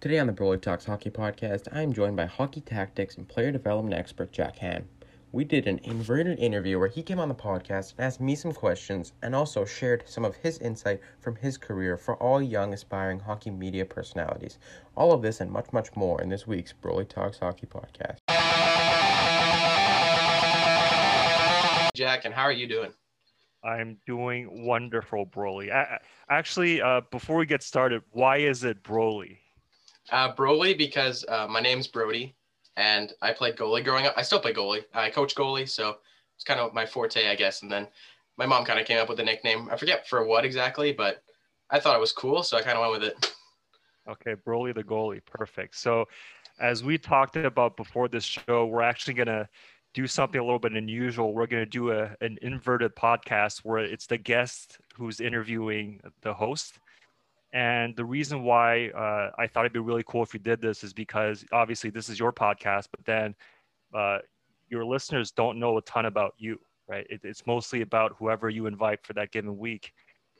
Today on the Broly Talks Hockey Podcast, I am joined by hockey tactics and player development expert Jack Han. We did an inverted interview where he came on the podcast and asked me some questions and also shared some of his insight from his career for all young aspiring hockey media personalities. All of this and much, much more in this week's Broly Talks Hockey Podcast. Jack, and how are you doing? I'm doing wonderful, Broly. I, actually, uh, before we get started, why is it Broly? Uh, Broly because uh, my name's Brody, and I played goalie growing up. I still play goalie. I coach goalie, so it's kind of my forte, I guess. And then my mom kind of came up with the nickname. I forget for what exactly, but I thought it was cool, so I kind of went with it. Okay, Broly the goalie, perfect. So, as we talked about before this show, we're actually gonna do something a little bit unusual. We're going to do a, an inverted podcast where it's the guest who's interviewing the host. And the reason why uh, I thought it'd be really cool if you did this is because obviously this is your podcast, but then uh, your listeners don't know a ton about you, right? It, it's mostly about whoever you invite for that given week.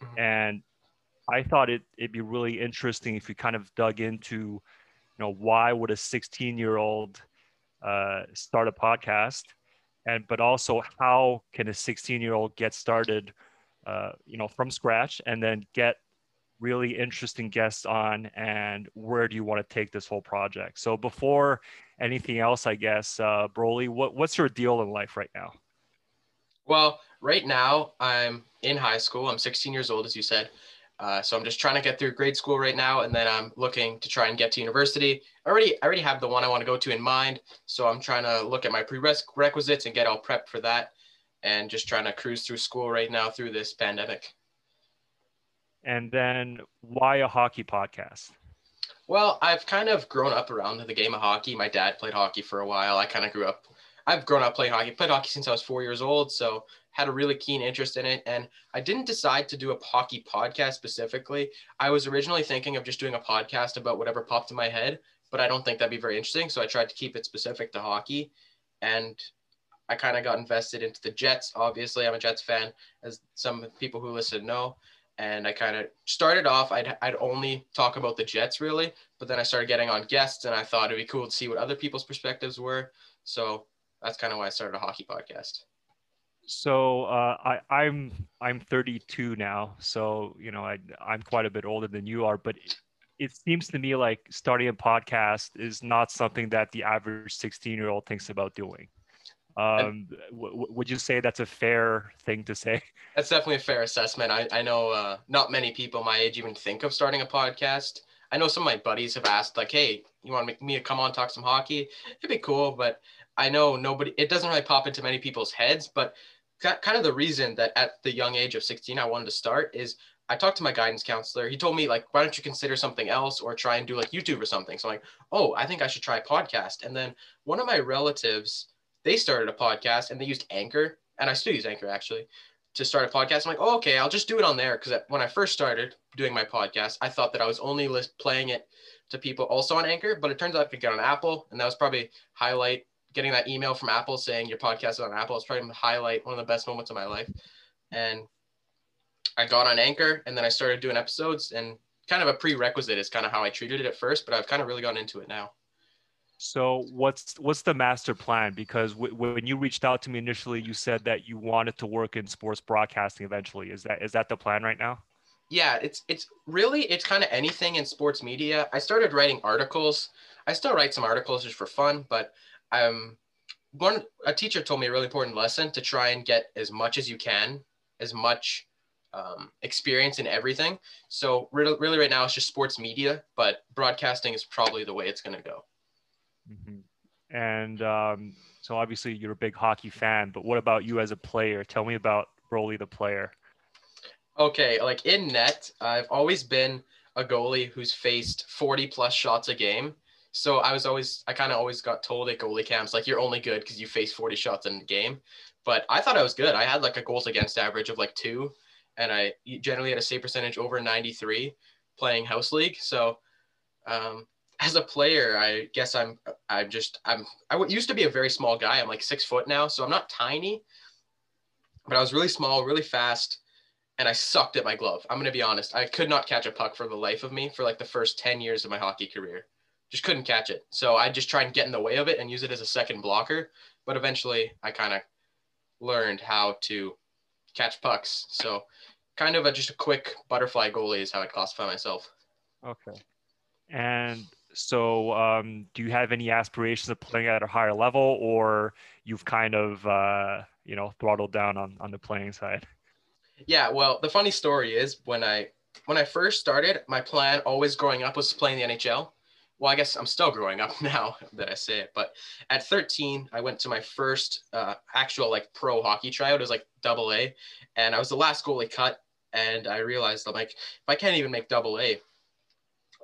Mm-hmm. And I thought it, it'd be really interesting if you kind of dug into, you know, why would a 16 year old uh, start a podcast and but also how can a 16 year old get started uh, you know from scratch and then get really interesting guests on and where do you want to take this whole project so before anything else i guess uh, broly what, what's your deal in life right now well right now i'm in high school i'm 16 years old as you said uh, so I'm just trying to get through grade school right now, and then I'm looking to try and get to university. I already, I already have the one I want to go to in mind. So I'm trying to look at my prerequisites and get all prepped for that, and just trying to cruise through school right now through this pandemic. And then, why a hockey podcast? Well, I've kind of grown up around the game of hockey. My dad played hockey for a while. I kind of grew up. I've grown up playing hockey. Played hockey since I was four years old. So had a really keen interest in it. And I didn't decide to do a hockey podcast specifically. I was originally thinking of just doing a podcast about whatever popped in my head, but I don't think that'd be very interesting. So I tried to keep it specific to hockey. And I kind of got invested into the Jets. Obviously, I'm a Jets fan, as some people who listen know. And I kind of started off, I'd, I'd only talk about the Jets really, but then I started getting on guests and I thought it'd be cool to see what other people's perspectives were. So that's kind of why I started a hockey podcast so uh, I, I'm I'm 32 now, so you know I I'm quite a bit older than you are, but it, it seems to me like starting a podcast is not something that the average 16 year old thinks about doing. Um, w- would you say that's a fair thing to say? That's definitely a fair assessment. I, I know uh, not many people my age even think of starting a podcast. I know some of my buddies have asked, like, hey, you want me to come on talk some hockey? It'd be cool, but I know nobody, it doesn't really pop into many people's heads. But kind of the reason that at the young age of 16 I wanted to start is I talked to my guidance counselor. He told me like, why don't you consider something else or try and do like YouTube or something? So I'm like, oh, I think I should try a podcast. And then one of my relatives, they started a podcast and they used Anchor, and I still use Anchor actually to start a podcast. I'm like, oh, okay, I'll just do it on there because when I first started doing my podcast, I thought that I was only list playing it to people also on Anchor, but it turns out I could get on Apple, and that was probably highlight getting that email from Apple saying your podcast is on Apple is probably highlight, one of the best moments of my life. And I got on Anchor and then I started doing episodes and kind of a prerequisite is kind of how I treated it at first, but I've kind of really gotten into it now. So what's what's the master plan? Because w- when you reached out to me initially, you said that you wanted to work in sports broadcasting eventually. Is that is that the plan right now? Yeah, it's it's really it's kind of anything in sports media. I started writing articles. I still write some articles just for fun, but um, one a teacher told me a really important lesson to try and get as much as you can, as much um, experience in everything. So really, really, right now it's just sports media, but broadcasting is probably the way it's going to go. Mm-hmm. And um, so obviously you're a big hockey fan, but what about you as a player? Tell me about Broly the player. Okay, like in net, I've always been a goalie who's faced 40 plus shots a game. So I was always, I kind of always got told at goalie camps, like, you're only good because you face 40 shots in the game. But I thought I was good. I had like a goals against average of like two, and I generally had a save percentage over 93 playing house league. So um, as a player, I guess I'm, I'm just, I'm, I used to be a very small guy. I'm like six foot now, so I'm not tiny, but I was really small, really fast. and I sucked at my glove. I'm gonna be honest. I could not catch a puck for the life of me for like the first 10 years of my hockey career. Just couldn't catch it. So I just try and get in the way of it and use it as a second blocker. But eventually I kind of learned how to catch pucks. So kind of a, just a quick butterfly goalie is how I classify myself. Okay. And so, um, do you have any aspirations of playing at a higher level, or you've kind of, uh, you know, throttled down on on the playing side? Yeah. Well, the funny story is when I when I first started, my plan always growing up was to play in the NHL. Well, I guess I'm still growing up now that I say it, but at 13, I went to my first uh, actual like pro hockey tryout. It was like double A, and I was the last goalie cut. And I realized I'm like, if I can't even make double A,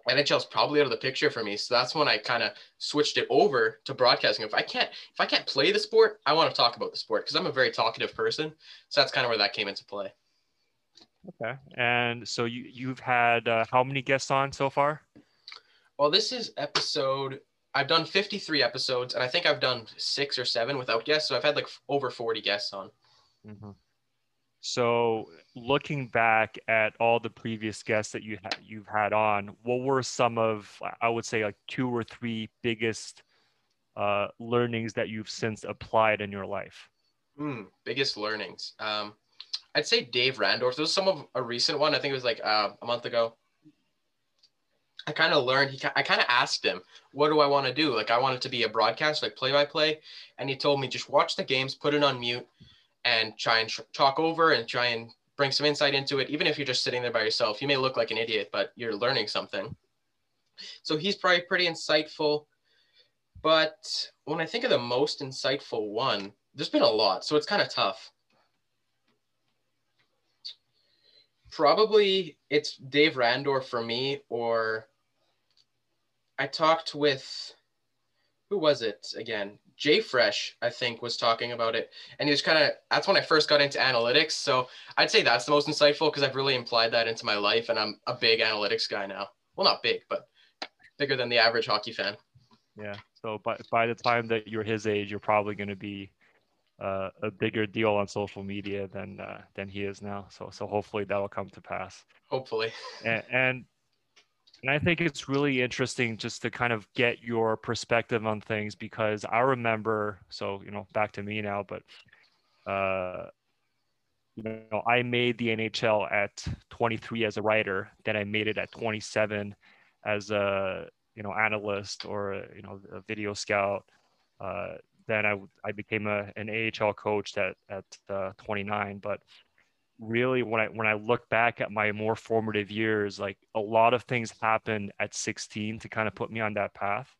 NHL's probably out of the picture for me. So that's when I kind of switched it over to broadcasting. If I can't if I can't play the sport, I want to talk about the sport because I'm a very talkative person. So that's kind of where that came into play. Okay. And so you you've had uh, how many guests on so far? Well, this is episode I've done 53 episodes and I think I've done 6 or 7 without guests. So I've had like over 40 guests on. Mm-hmm. So, looking back at all the previous guests that you ha- you've had on, what were some of I would say like two or three biggest uh, learnings that you've since applied in your life? Mm, biggest learnings. Um, I'd say Dave Randorf. This was some of a recent one. I think it was like uh, a month ago. I kind of learned. He, I kind of asked him, "What do I want to do? Like, I wanted to be a broadcast, like play by play," and he told me, "Just watch the games, put it on mute, and try and tr- talk over and try and bring some insight into it. Even if you're just sitting there by yourself, you may look like an idiot, but you're learning something. So he's probably pretty insightful. But when I think of the most insightful one, there's been a lot, so it's kind of tough. Probably it's Dave Randorf for me, or I talked with who was it again? JFresh, I think, was talking about it. And he was kind of, that's when I first got into analytics. So I'd say that's the most insightful because I've really implied that into my life. And I'm a big analytics guy now. Well, not big, but bigger than the average hockey fan. Yeah. So by, by the time that you're his age, you're probably going to be uh, a bigger deal on social media than uh, than he is now. So so hopefully that'll come to pass. Hopefully. and, and and I think it's really interesting just to kind of get your perspective on things because I remember, so, you know, back to me now, but, uh, you know, I made the NHL at 23 as a writer, then I made it at 27 as a, you know, analyst or, you know, a video scout. Uh, then I, I became a, an AHL coach at, at uh, 29, but really when I when I look back at my more formative years, like a lot of things happened at 16 to kind of put me on that path.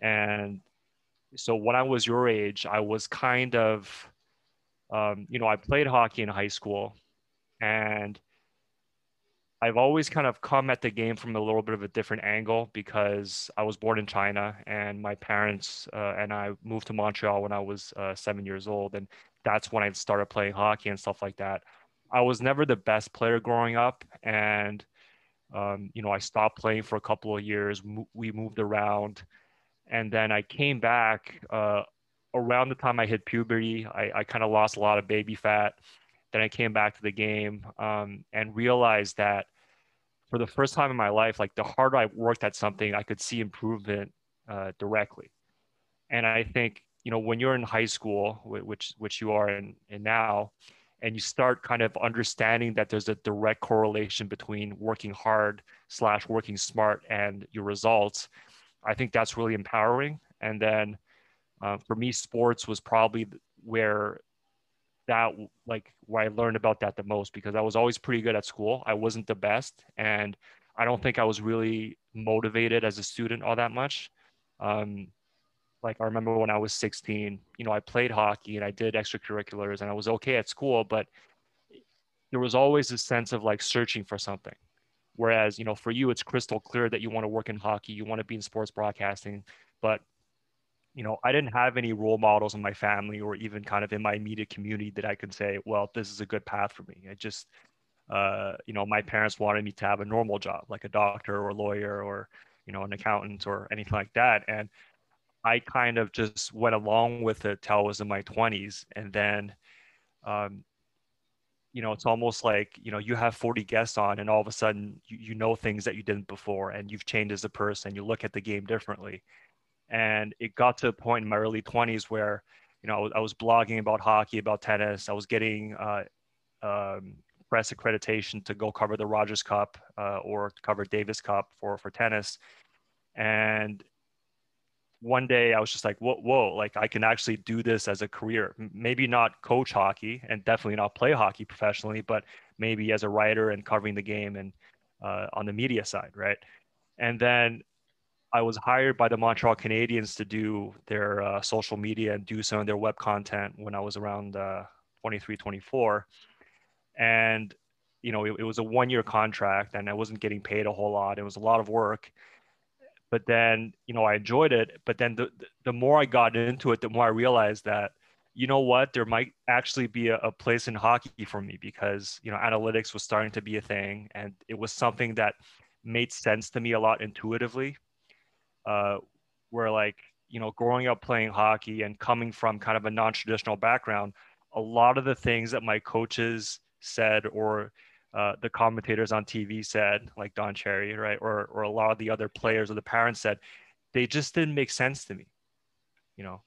And so when I was your age, I was kind of um, you know, I played hockey in high school and I've always kind of come at the game from a little bit of a different angle because I was born in China and my parents uh, and I moved to Montreal when I was uh, seven years old. And that's when I started playing hockey and stuff like that. I was never the best player growing up, and um, you know I stopped playing for a couple of years. we moved around, and then I came back uh, around the time I hit puberty. I, I kind of lost a lot of baby fat. Then I came back to the game um, and realized that for the first time in my life, like the harder I worked at something, I could see improvement uh, directly. And I think you know when you're in high school which which you are in, in now and you start kind of understanding that there's a direct correlation between working hard slash working smart and your results i think that's really empowering. And then uh, for me sports was probably where that like where i learned about that the most because i was always pretty good at school. I wasn't the best and i don't think i was really motivated as a student all that much. Um, like I remember when I was 16, you know, I played hockey and I did extracurriculars and I was okay at school, but there was always a sense of like searching for something. Whereas, you know, for you, it's crystal clear that you want to work in hockey, you want to be in sports broadcasting, but you know, I didn't have any role models in my family or even kind of in my immediate community that I could say, well, this is a good path for me. I just, uh, you know, my parents wanted me to have a normal job, like a doctor or a lawyer or, you know, an accountant or anything like that. And I kind of just went along with it till I was in my 20s. And then, um, you know, it's almost like, you know, you have 40 guests on and all of a sudden you, you know things that you didn't before and you've changed as a person. You look at the game differently. And it got to a point in my early 20s where, you know, I was, blogging about hockey, about tennis. I was getting uh, um, press accreditation to go cover the Rogers Cup uh, or cover Davis Cup for, for tennis. And one day I was just like, whoa, whoa, like I can actually do this as a career. Maybe not coach hockey and definitely not play hockey professionally, but maybe as a writer and covering the game and uh, on the media side, right? And then I was hired by the Montreal Canadiens to do their uh, social media and do some of their web content when I was around uh, 23, 24. And, you know, it, it was a one year contract and I wasn't getting paid a whole lot. It was a lot of work but then you know i enjoyed it. But then the, the more i got into it the more i realized that you know what? There might actually be a, a, place in hockey for me because you know analytics was starting to be a thing and it was something that made sense to me a lot intuitively. Uh, where like you know growing up playing hockey and coming from kind of a non-traditional background a lot of the things that my coaches said or uh, the commentators on TV said, like Don Cherry, right, or or a lot of the other players or the parents said, they just didn't make sense to me. You know,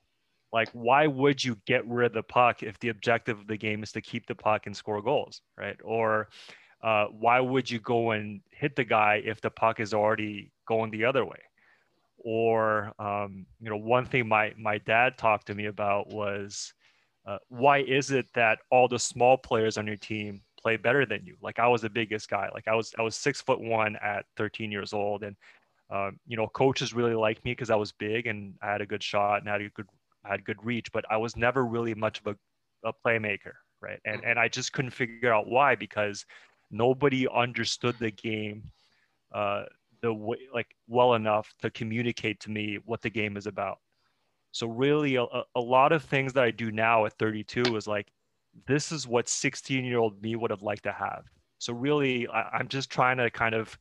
like why would you get rid of the puck if the objective of the game is to keep the puck and score goals, right? Or uh, why would you go and hit the guy if the puck is already going the other way? Or um, you know, one thing my my dad talked to me about was. Uh, why is it that all the small players on your team play better than you. Like I was the biggest guy. Like I was I was six foot one at 13 years old, and um, you know coaches really liked me because I was big and I had a good shot and I had a good I had good reach, but I was never really much of a, a playmaker, right? And and I just couldn't figure out why because nobody understood the game uh, the way like well enough to communicate to me what the game is about. So really, a, a lot of things that I do now at 32 is like this is what 16 year old me would have liked to have. So really, I, am just trying to kind of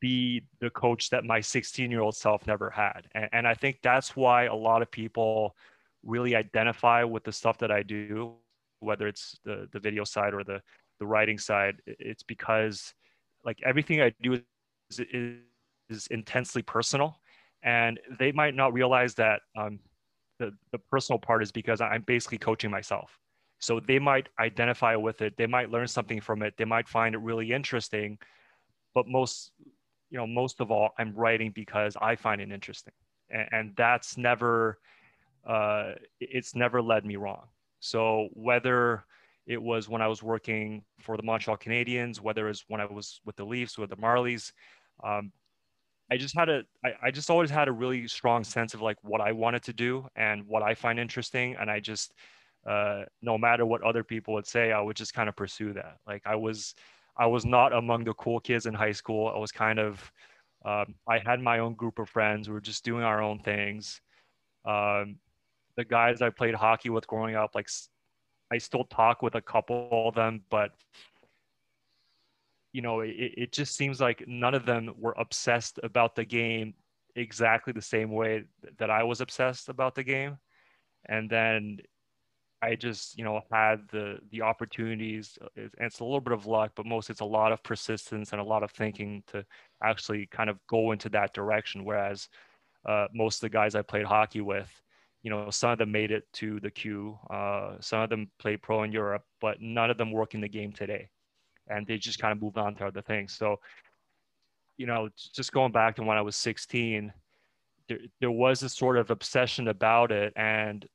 be the coach that my 16 year old self never had. And, and I think that's why a lot of people really identify with the stuff that I do, whether it's the, the video side or the, the writing side. It's because like everything I do is, is, is intensely personal. And they might not realize that um, the, the personal part is because I'm basically coaching myself. So they might identify with it, they might learn something from it, they might find it really interesting. But most, you know, most of all, I'm writing because I find it interesting. And, and that's never, uh, it's never led me wrong. So whether it was when I was working for the Montreal Canadiens, whether it was when I was with the Leafs or the Marlies, um, I just had a, I, I just always had a really strong sense of like what I wanted to do and what I find interesting. And I just, uh, no matter what other people would say, I would just kind of pursue that. Like I was, I was not among the cool kids in high school. I was kind of, um, I had my own group of friends. We were just doing our own things. Um, the guys I played hockey with growing up, like I still talk with a couple of them, but you know, it, it just seems like none of them were obsessed about the game exactly the same way that I was obsessed about the game. And then I just, you know, had the the opportunities. Uh, and it's a little bit of luck, but most it's a lot of persistence and a lot of thinking to actually kind of go into that direction. Whereas uh, most of the guys I played hockey with, you know, some of them made it to the Q, uh, some of them played pro in Europe, but none of them work in the game today, and they just kind of moved on to other things. So, you know, just going back to when I was 16, there, there was a sort of obsession about it, and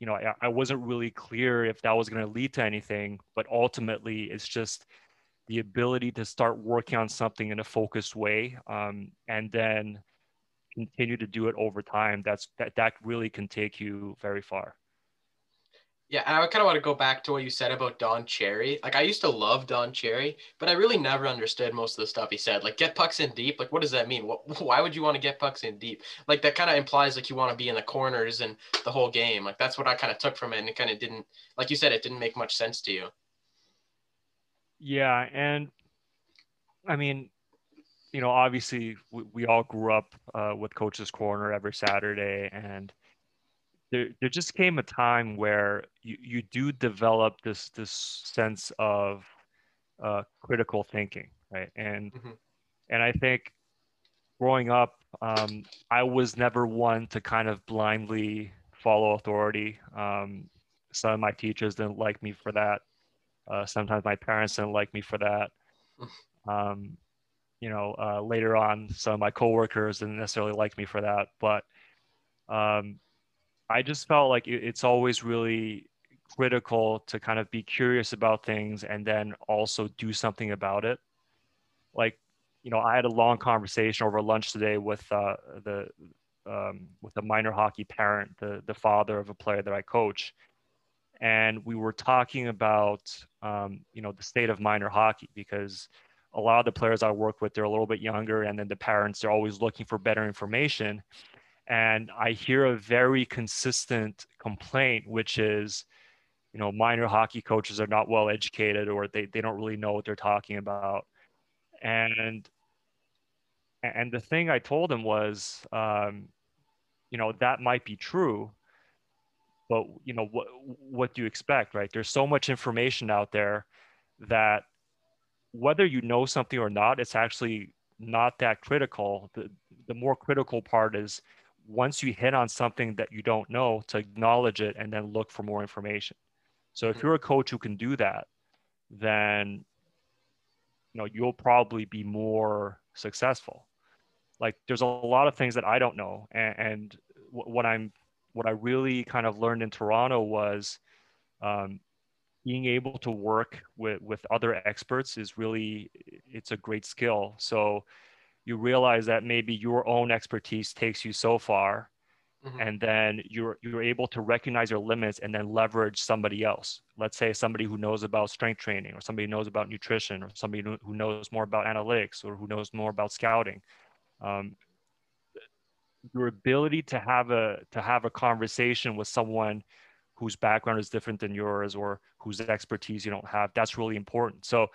you know, I, I wasn't really clear if that was going to lead to anything, but ultimately it's just the ability to start working on something in a focused way um, and then continue to do it over time. That's that, that really can take you very far. Yeah, and I kind of want to go back to what you said about Don Cherry. Like I used to love Don Cherry, but I really never understood most of the stuff he said. Like get pucks in deep. Like what does that mean? What, why would you want to get pucks in deep? Like that kind of implies like you want to be in the corners and the whole game. Like that's what I kind of took from it, and it kind of didn't. Like you said, it didn't make much sense to you. Yeah, and I mean, you know, obviously we, we all grew up uh, with Coach's Corner every Saturday, and there, there just came a time where you, you do develop this this sense of uh, critical thinking, right? And mm-hmm. and I think growing up, um, I was never one to kind of blindly follow authority. Um, some of my teachers didn't like me for that. Uh, sometimes my parents didn't like me for that. Um, you know, uh, later on, some of my coworkers didn't necessarily like me for that. But um, I just felt like it's always really critical to kind of be curious about things and then also do something about it. Like, you know, I had a long conversation over lunch today with uh, the um, with a minor hockey parent, the the father of a player that I coach, and we were talking about um, you know the state of minor hockey because a lot of the players I work with they're a little bit younger, and then the parents they're always looking for better information, and I hear a very consistent complaint, which is you know minor hockey coaches are not well educated or they, they don't really know what they're talking about. And and the thing i told him was um, you know that might be true but you know what what do you expect right? There's so much information out there that whether you know something or not it's actually not that critical. The the more critical part is once you hit on something that you don't know to acknowledge it and then look for more information. So if mm-hmm. you're a coach who can do that then you know you'll probably be more successful. Like there's a lot of things that i don't know and, and what i'm what i really kind of learned in toronto was um, being able to work with with other experts is really it's a great skill. So you realize that maybe your own expertise takes you so far mm-hmm. and then you're you're able to recognize your limits and then leverage somebody else. Let's say somebody who knows about strength training or somebody who knows about nutrition or somebody who knows more about analytics or who knows more about scouting. Um, your ability to have a to have a conversation with someone whose background is different than yours or whose expertise you don't have that's really important. So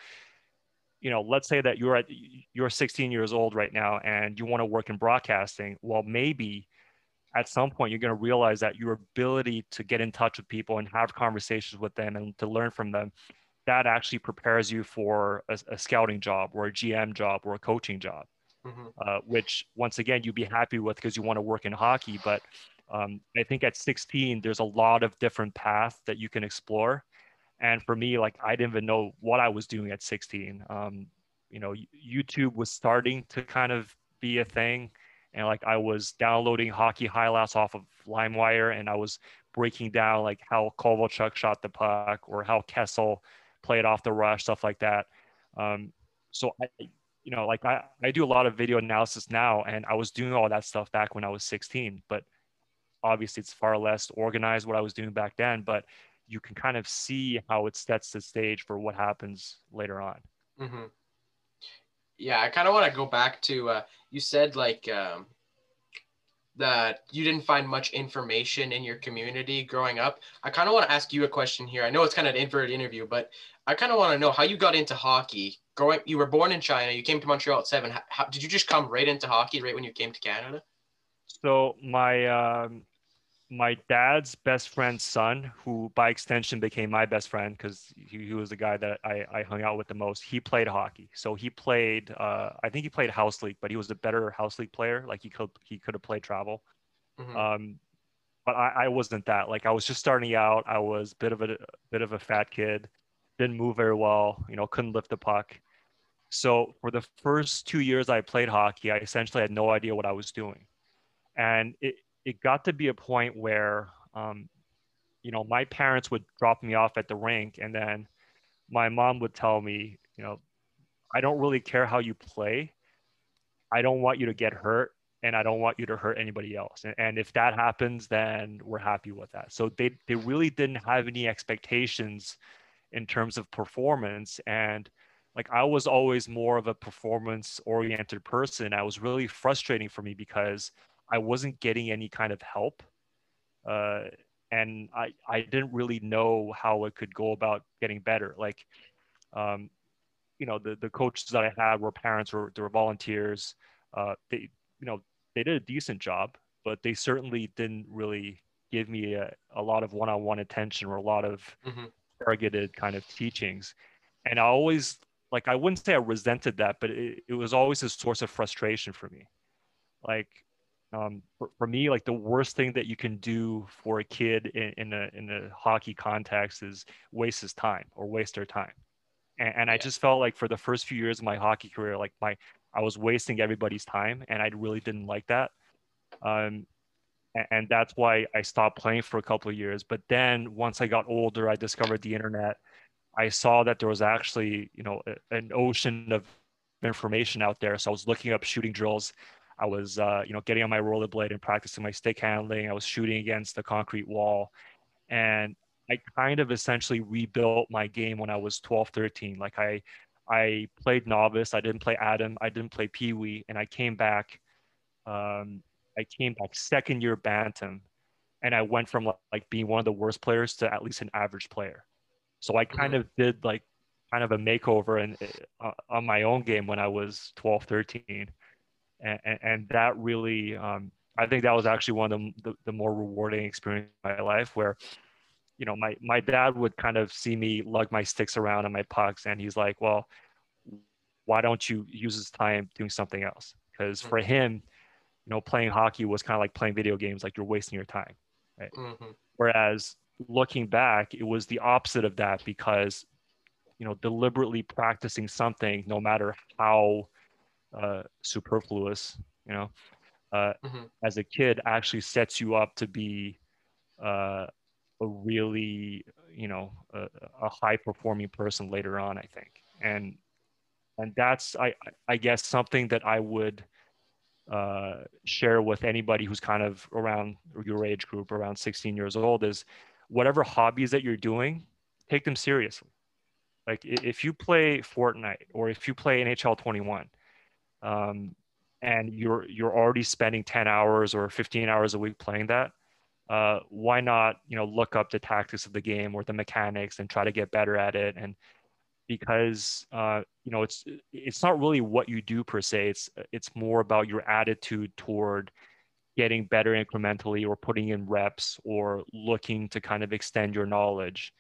you know let's say that you're at you're 16 years old right now and you want to work in broadcasting well maybe at some point you're going to realize that your ability to get in touch with people and have conversations with them and to learn from them that actually prepares you for a, a scouting job or a gm job or a coaching job mm-hmm. uh, which once again you'd be happy with because you want to work in hockey. But um, I think at 16, there's a lot of different paths that you can explore. And for me, like I didn't even know what I was doing at 16. Um, you know, YouTube was starting to kind of be a thing. And like I was downloading hockey highlights off of LimeWire and I was breaking down like how Kovalchuk shot the puck or how Kessel played off the rush, stuff like that. Um, so I, you know, like I, I do a lot of video analysis now, and I was doing all that stuff back when I was 16, but obviously it's far less organized what I was doing back then, but you can kind of see how it sets the stage for what happens later on. Mm-hmm. Yeah, I kind of want to go back to uh, you said like um, that you didn't find much information in your community growing up. I kind of want to ask you a question here. I know it's kind of an inverted interview, but I kind of want to know how you got into hockey growing you were born in China, you came to Montreal at seven. How, did you just come right into hockey right when you came to Canada? So my um, my dad's best friend's son, who by extension became my best friend because he, he, was the guy that I, I hung out with the most. He played hockey, so he played. Uh, I think he played house league, but he was a better house league player. Like he could he could have played travel. Mm-hmm. Um, but I, I wasn't that. Like I was just starting out. I was a bit of a, a bit of a fat kid, didn't move very well. You know, couldn't lift the puck. So for the first two years I played hockey, I essentially had no idea what I was doing. And it, it got to be a point where, um, you know, my parents would drop me off at the rink and then my mom would tell me, you know, I don't really care how you play. I don't want you to get hurt and I don't want you to hurt anybody else. And, and if that happens, then we're happy with that. So they, they really didn't have any expectations in terms of performance. And like I was always more of a performance oriented person. I was really frustrating for me because I wasn't getting any kind of help. Uh, and I, I didn't really know how I could go about getting better. Like, um, you know, the, the coaches that I had were parents or they were volunteers. Uh, they, you know, they did a decent job, but they certainly didn't really give me a, a lot of one-on-one attention or a lot of hmm targeted kind of teachings. And I always like I wouldn't say I resented that, but it, it was always a source of frustration for me. Like um, for, for me, like the worst thing that you can do for a kid in, in a in a hockey context is waste his time or waste their time. And, and I just felt like for the first few years of my hockey career, like my I was wasting everybody's time, and I really didn't like that. Um, and that's why I stopped playing for a couple of years. But then once I got older, I discovered the internet. I saw that there was actually, you know, a- an ocean of information out there. So I was looking up shooting drills. I was, uh, you know, getting on my rollerblade and practicing my stick handling. I was shooting against the concrete wall, and I kind of essentially rebuilt my game when I was 12, 13. Like I, I played novice. I didn't play Atom. I didn't play Pee Wee, and I came back. Um, I came back second year bantam, and I went from like being one of the worst players to at least an average player. So I kind of did like kind of a makeover and uh, on my own game when I was 12, 13, and, and, and that really, um, I think that was actually one of the, the, the more rewarding experiences in my life where, you know, my my dad would kind of see me lug my sticks around and my pucks, and he's like, well, why don't you use this time doing something else? Because for him, you know, playing hockey was kind of like playing video games, like you're wasting your time. hmm Whereas looking back, it was the opposite of that because, you know, deliberately practicing something, no matter how uh, superfluous, you know, uh, hmm as a kid actually sets you up to be uh, a really, you know, a, a high performing person later on, I think. And, and that's, I, I guess something that I would uh, share with anybody who's kind of around your age group, around 16 years old, is whatever hobbies that you're doing, take them seriously. Like if you play Fortnite or if you play NHL 21, um, and you're you're already spending 10 hours or 15 hours a week playing that, uh, why not you know look up the tactics of the game or the mechanics and try to get better at it? And because uh, you know it's it's not really what you do per se. It's it's more about your attitude toward getting better incrementally or putting in reps or looking to kind of extend your knowledge.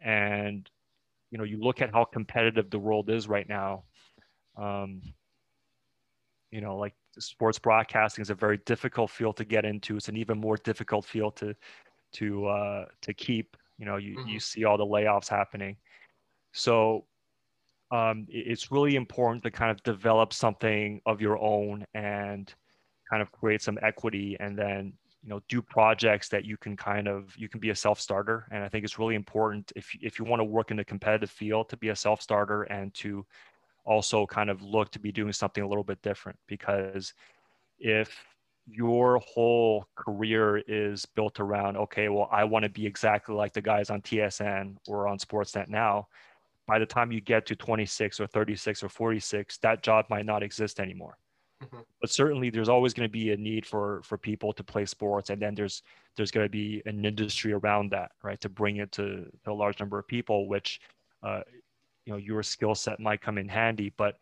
And you know you look at how competitive the world is right now um, you know like sports broadcasting is a very difficult field to get into. It's an even more difficult field to to uh, to keep. You know you, you Mhm. see all the layoffs happening. So um, it's really important to kind of develop something of your own and kind of create some equity and then you know do projects that you can kind of you can be a self-starter. And i think it's really important if, if you want to work in a competitive field to be a self-starter and to also kind of look to be doing something a little bit different because if your whole career is built around okay well i want to be exactly like the guys on tsn or on sportsnet now by the time you get to 26 or 36 or 46 that job might not exist anymore Mhm. but certainly there's always going to be a need for for people to play sports and then there's there's going to be an industry around that right to bring it to, to a large number of people which uh, you know your skill set might come in handy but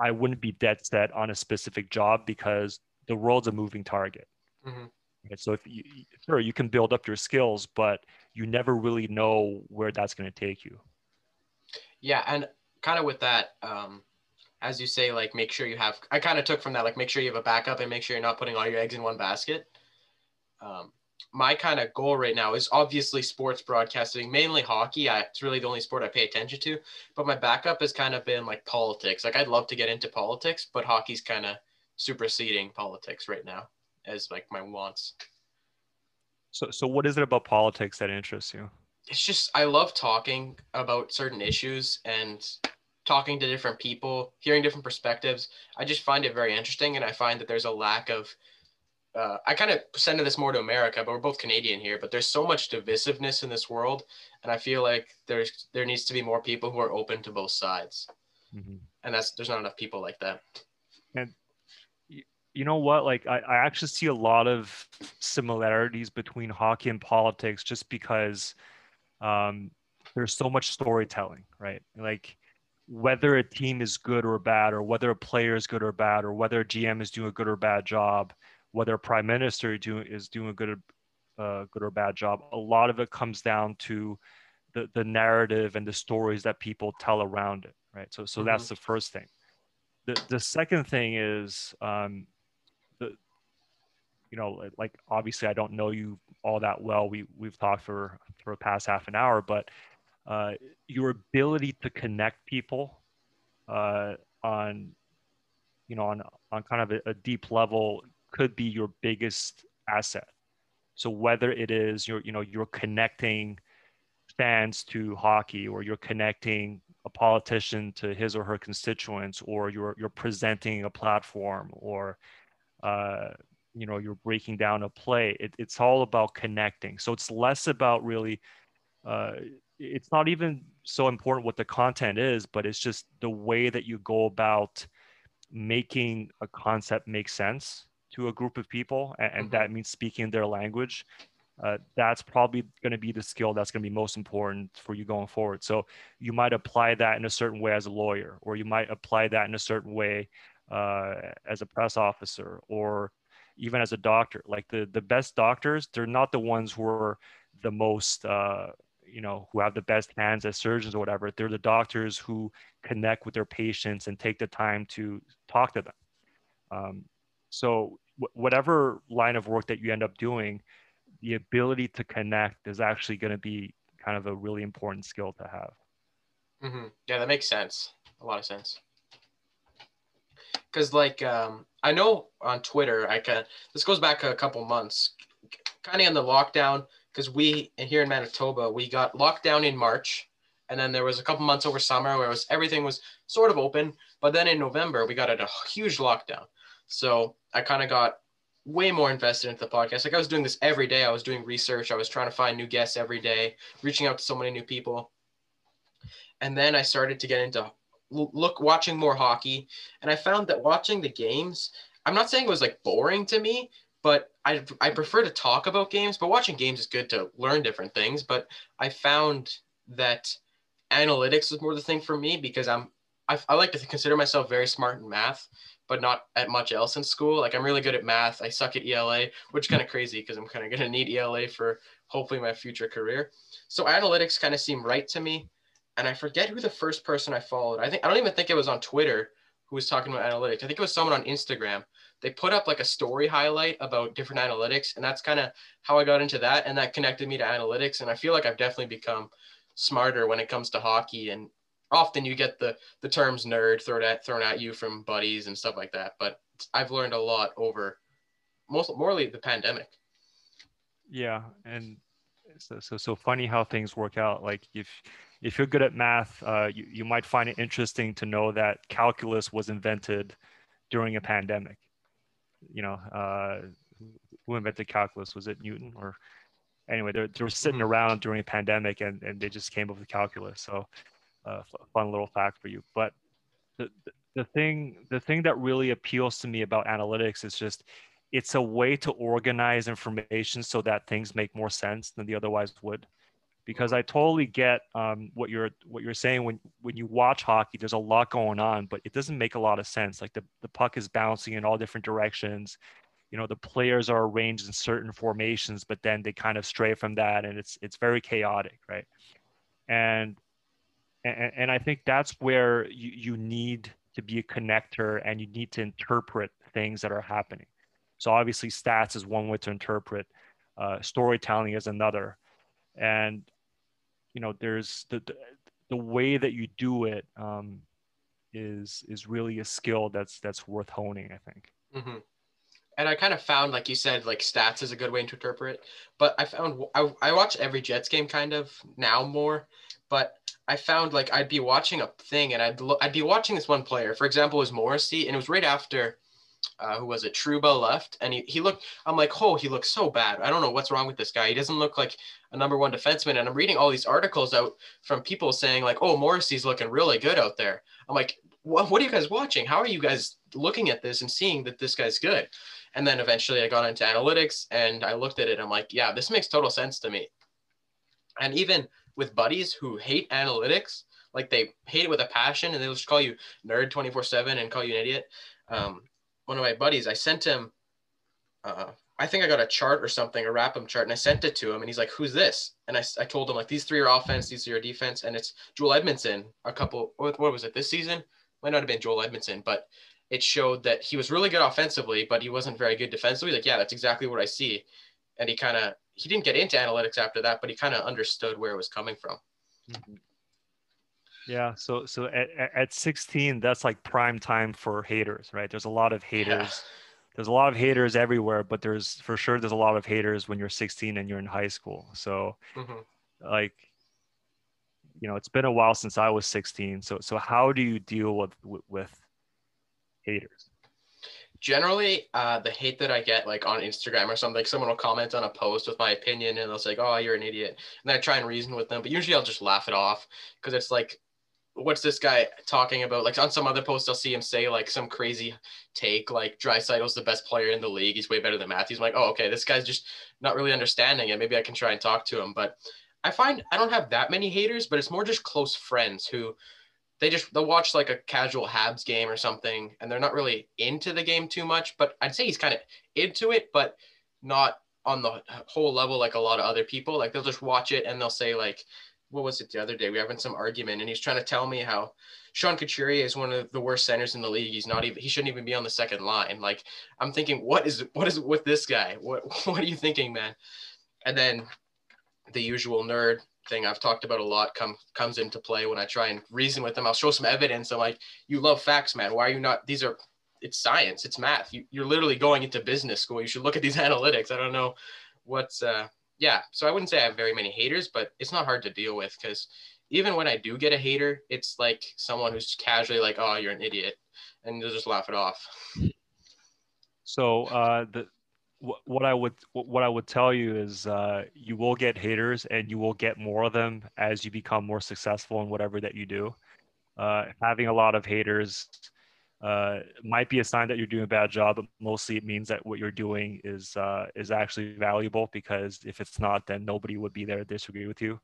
i wouldn't be dead set on a specific job because the world's a moving target Mhm. right? so if you sure you can build up your skills but you never really know where that's going to take you Yeah, and kind of with that, um, as you say, like make sure you have. I kind of took from that, like make sure you have a backup and make sure you're not putting all your eggs in one basket. Um, my kind of goal right now is obviously sports broadcasting, mainly hockey. I, it's really the only sport I pay attention to. But my backup has kind of been like politics. Like I'd love to get into politics, but hockey's kind of superseding politics right now as like my wants. so so what is it about politics that interests you it's just I love talking about certain issues and talking to different people, hearing different perspectives. I just find it very interesting, and I find that there's a lack of. Uh, I kind of send this more to America, but we're both Canadian here. But there's so much divisiveness in this world, and I feel like there's there needs to be more people who are open to both sides, Mhm. and that's there's not enough people like that. And you know what like I, I actually see a lot of similarities between hockey and politics just because um, there's so much storytelling right like whether a team is good or bad or whether a player is good or bad or whether a gm is doing a good or bad job whether a prime minister do, is doing a good or good or bad job. A lot of it comes down to the, the narrative and the stories that people tell around it, right? So, so mm-hmm. that's the first thing. The, the second thing is, um, the, you know, like obviously I don't know you all that well. We we've talked for for the past half an hour, but uh, your ability to connect people uh, on, you know, on on kind of a, a deep level could be your biggest asset. So whether it is you're you know you're connecting fans to hockey, or you're connecting a politician to his or her constituents, or you're you're presenting a platform, or uh, you know you're breaking down a play. It, it's all about connecting. So it's less about really. Uh, it's not even so important what the content is, but it's just the way that you go about making a concept make sense to a group of people, and, and mm-hmm. that means speaking their language. Uh, that's probably going to be the skill that's going to be most important for you going forward. So you might apply that in a certain way as a lawyer, or you might apply that in a certain way uh, as a press officer, or even as a doctor. Like the the best doctors, they're not the ones who are the most uh, you know who have the best hands as surgeons or whatever. They're the doctors who connect with their patients and take the time to talk to them. Um, so whatever line of work that you end up doing, the ability to connect is actually going to be kind of a really important skill to have. Mm-hmm. Yeah, that makes sense. A lot of sense. Because, like, um, I know on Twitter, I can. This goes back a couple months, kind of in the lockdown. Because we here in Manitoba, we got locked down in March, and then there was a couple months over summer where was everything was sort of open. But then in November, we got a huge lockdown. So I kind of got way more invested into the podcast. Like I was doing this every day. I was doing research. I was trying to find new guests every day, reaching out to so many new people. And then I started to get into look watching more hockey, and I found that watching the games. I'm not saying it was like boring to me, but I I prefer to talk about games. But watching games is good to learn different things. But I found that analytics was more the thing for me because I'm I, I like to consider myself very smart in math but not at much else in school. Like I'm really good at math. I suck at ELA, which is kind of crazy because I'm kind of going to need ELA for hopefully my future career. So analytics kind of seem right to me. And I forget who the first person I followed. I think I don't even think it was on Twitter who was talking about analytics. I think it was someone on Instagram. They put up like a story highlight about different analytics, and that's kind of how I got into that, and that connected me to analytics. And I feel like I've definitely become smarter when it comes to hockey and often you get the the terms nerd thrown at thrown at you from buddies and stuff like that. But I've learned a lot over most morely the pandemic. Yeah, and so so so funny how things work out. Like if if you're good at math, uh, you you might find it interesting to know that calculus was invented during a pandemic. You know, uh, who invented calculus? Was it Newton or? Anyway, they're, they're sitting mm-hmm. around during a pandemic and, and they just came up with calculus. So a fun little fact for you. But the, the thing the thing that really appeals to me about analytics is just it's a way to organize information so that things make more sense than they otherwise would because I totally get um, what you're what you're saying when when you watch hockey. There's a lot going on, but it doesn't make a lot of sense. Like the the puck is bouncing in all different directions. You know, the players are arranged in certain formations, but then they kind of stray from that, and it's it's very chaotic, right? And and, and I think that's where you, you need to be a connector and you need to interpret things that are happening. So obviously, stats is one way to interpret. Uh, storytelling is another, and you know, there's the the, way that you do it um, is is really a skill that's that's worth honing. I think. Mm-hmm. And I kind of found, like you said, like stats is a good way to interpret. But I found I, I watch every Jets game kind of now more, but I found like I'd be watching a thing and I'd lo- I'd be watching this one player. For example, was Morrissey, and it was right after uh, who was it? Trouba left, and he, he looked. I'm like, oh, he looks so bad. I don't know what's wrong with this guy. He doesn't look like a number one defenseman. And I'm reading all these articles out from people saying like, oh, Morrissey's looking really good out there. I'm like, what, what are you guys watching? How are you guys looking at this and seeing that this guy's good? And then eventually I got into analytics and I looked at it. I'm like, yeah, this makes total sense to me. And even with buddies who hate analytics, like they hate it with a passion and they'll just call you nerd 24 7 and call you an idiot. Um, one of my buddies, I sent him uh, I think I got a chart or something, a RAPM chart, and I sent it to him, and he's like, "Who's this?" And I, I told him like, "These three are offense, these are your defense," and it's Joel Edmundson. A couple, what was it this season? Might not have been Joel Edmundson, but it showed that he was really good offensively, but he wasn't very good defensively. Like, yeah, that's exactly what I see. And he kind of he didn't get into analytics after that, but he kind of understood where it was coming from. Mm-hmm. Yeah. So so at, at 16, that's like prime time for haters, right? There's a lot of haters. Yeah. There's a lot of haters everywhere, but there's for sure there's a lot of haters when you're 16 and you're in high school. So mm-hmm. like you know, it's been a while since I was 16. So so how do you deal with with, with haters? Generally uh, the hate that i get like on instagram or something like someone will comment on a post with my opinion and they'll say oh you're an idiot. And i try and reason with them but usually i'll just laugh it off because it's like what's this guy talking about? Like on some other post i'll see him say like some crazy take like Draisaitl's the best player in the league. He's way better than matthews. I'm like oh okay this guy's just not really understanding it. Maybe i can try and talk to him. But i find i don't have that many haters but it's more just close friends who they just they'll watch like a casual Habs game or something, and they're not really into the game too much. But I'd say he's kind of into it, but not on the whole level like a lot of other people. Like they'll just watch it and they'll say like, what was it the other day? We were having some argument, and he's trying to tell me how Sean Couturier is one of the worst centers in the league. He's not even he shouldn't even be on the second line. Like I'm thinking, what is what is with this guy? What what are you thinking, man? And then the usual nerd thing I've talked about a lot come comes into play when I try and reason with them. I'll show some evidence. I'm like, you love facts, man. Why are you not? These are it's science, it's math. You, you're literally going into business school. You should look at these analytics. I don't know what's uh yeah. So I wouldn't say I have very many haters, but it's not hard to deal with because even when I do get a hater, it's like someone who's casually like, oh, you're an idiot, and they'll just laugh it off. So uh, the what I would what I would tell you is uh, you will get haters and you will get more of them as you become more successful in whatever that you do. Uh, having a lot of haters uh, might be a sign that you're doing a bad job, but mostly it means that what you're doing is uh, is actually valuable because if it's not, then nobody would be there to disagree with you.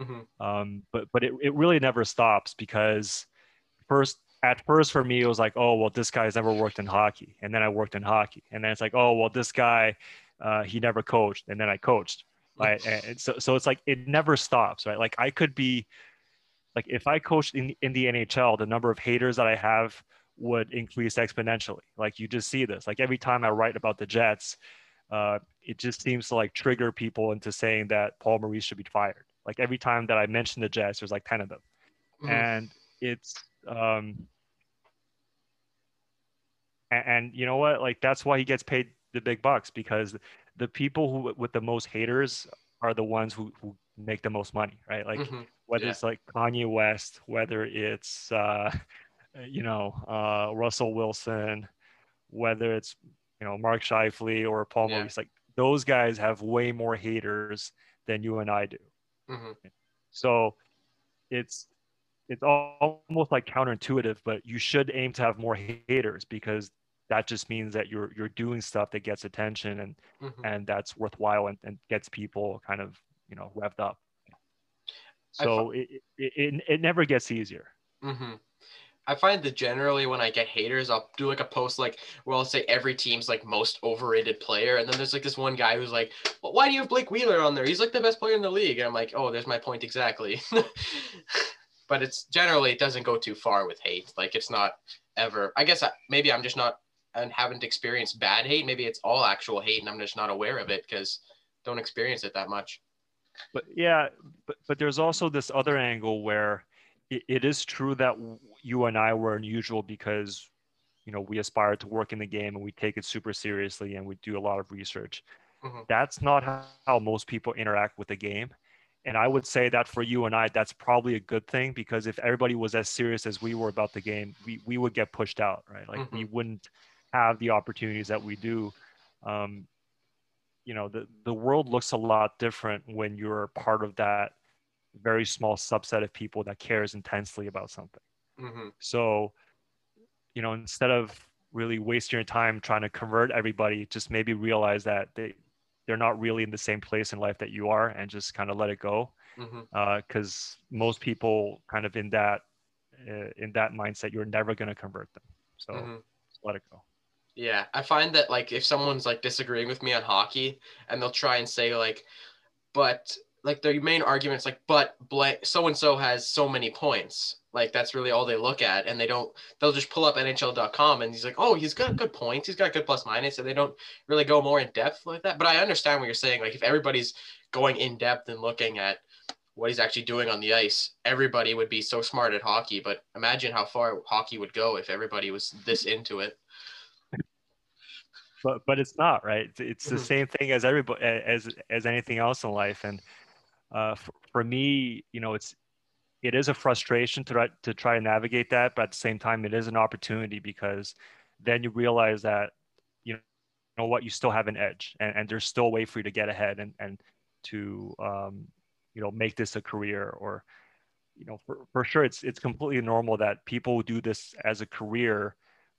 Mm-hmm. Um, but but it, it really never stops because first at first for me it was like oh well this guy's never worked in hockey. And then i worked in hockey. And then it's like oh well this guy uh, he never coached. And then i coached. Right? And so, so it's like it never stops right? Like i could be like if i coached in, in the nhl the number of haters that i have would increase exponentially. Like you just see this. Like every time i write about the jets uh, it just seems to like trigger people into saying that paul maurice should be fired. Like every time that i mention the jets there's like 10 of them. Mm-hmm. and it's um and, and you know what like that's why he gets paid the big bucks because the people who with the most haters are the ones who, who make the most money right like mm-hmm. whether yeah. it's like kanye west whether it's uh you know uh russell wilson whether it's you know mark Scheifele or paul yeah. maurice like those guys have way more haters than you and i do mm-hmm. so it's it's almost like counterintuitive, but you should aim to have more haters because that just means that you're you're doing stuff that gets attention and mm-hmm. and that's worthwhile and, and gets people kind of you know revved up. So it, it, it, it never gets easier. Mm-hmm. I find that generally when I get haters, I'll do like a post like where I'll say every team's like most overrated player, and then there's like this one guy who's like, well, "Why do you have Blake Wheeler on there? He's like the best player in the league." And I'm like, "Oh, there's my point exactly." but it's generally it doesn't go too far with hate. Like it's not ever. I guess I, maybe I'm just not and haven't experienced bad hate. Maybe it's all actual hate, and I'm just not aware of it because don't experience it that much. But yeah, but but there's also this other angle where it, it is true that you and I were unusual because you know we aspire to work in the game and we take it super seriously and we do a lot of research. Mm-hmm. That's not how, how most people interact with the game. And I would say that for you and I, that's probably a good thing because if everybody was as serious as we were about the game, we, we would get pushed out, right? Like mm-hmm. we wouldn't have the opportunities that we do. Um, you know, the, the world looks a lot different when you're part of that very small subset of people that cares intensely about something. Mm-hmm. So, you know, instead of really wasting your time trying to convert everybody, just maybe realize that they, they're not really in the same place in life that you are and just kind of let it go because mm-hmm. uh, most people kind of in that uh, in that mindset you're never going to convert them so mm-hmm. let it go Yeah, I find that like if someone's like disagreeing with me on hockey and they'll try and say like, but like their main arguments like, but blank so and so has so many points. Like that's really all they look at, and they don't. They'll just pull up NHL.com and he's like, oh, he's got good points, he's got good plus minus, and they don't really go more in depth like that. But I understand what you're saying. Like if everybody's going in depth and looking at what he's actually doing on the ice, everybody would be so smart at hockey. But imagine how far hockey would go if everybody was this into it. But but it's not right. It's the mm-hmm. same thing as everybody as as anything else in life. And uh, for, for me, you know, it's it is a frustration to try to try and navigate that, but at the same time, it is an opportunity because then you realize that you know what you still have an edge, and, and there's still a way for you to get ahead and and to um, you know make this a career or you know for, for sure it's it's completely normal that people do this as a career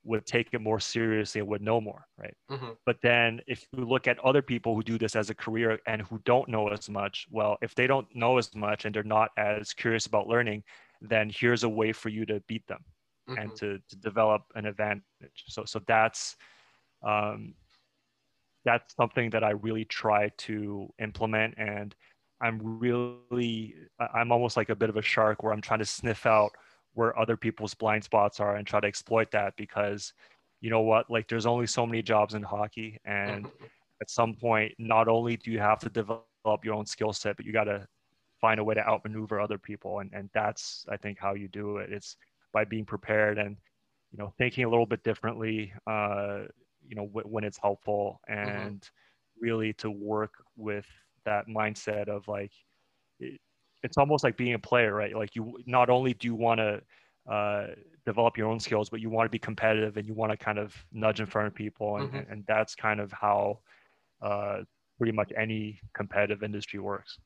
would take it more seriously and would know more right mm-hmm. but then if you look at other people who do this as a career and who don't know as much well if they don't know as much and they're not as curious about learning then here's a way for you to beat them mm-hmm. and to, to develop an advantage so so that's um, that's something that I really try to implement. And I'm really, I'm almost like a bit of a shark where I'm trying to sniff out where other people's blind spots are and try to exploit that because you know what, like there's only so many jobs in hockey. And mm-hmm. at some point, not only do you have to develop your own skill set, but you got to find a way to outmaneuver other people. And, and that's, I think, how you do it. It's by being prepared and, you know, thinking a little bit differently, uh, you know w- when it's helpful mm-hmm. and mm-hmm. really to work with that mindset of like it's almost like being a player right? Like you not only do you want to uh, develop your own skills but you want to be competitive and you want to kind of nudge in front of people. And, mm-hmm. and that's kind of how uh, pretty much any competitive industry works.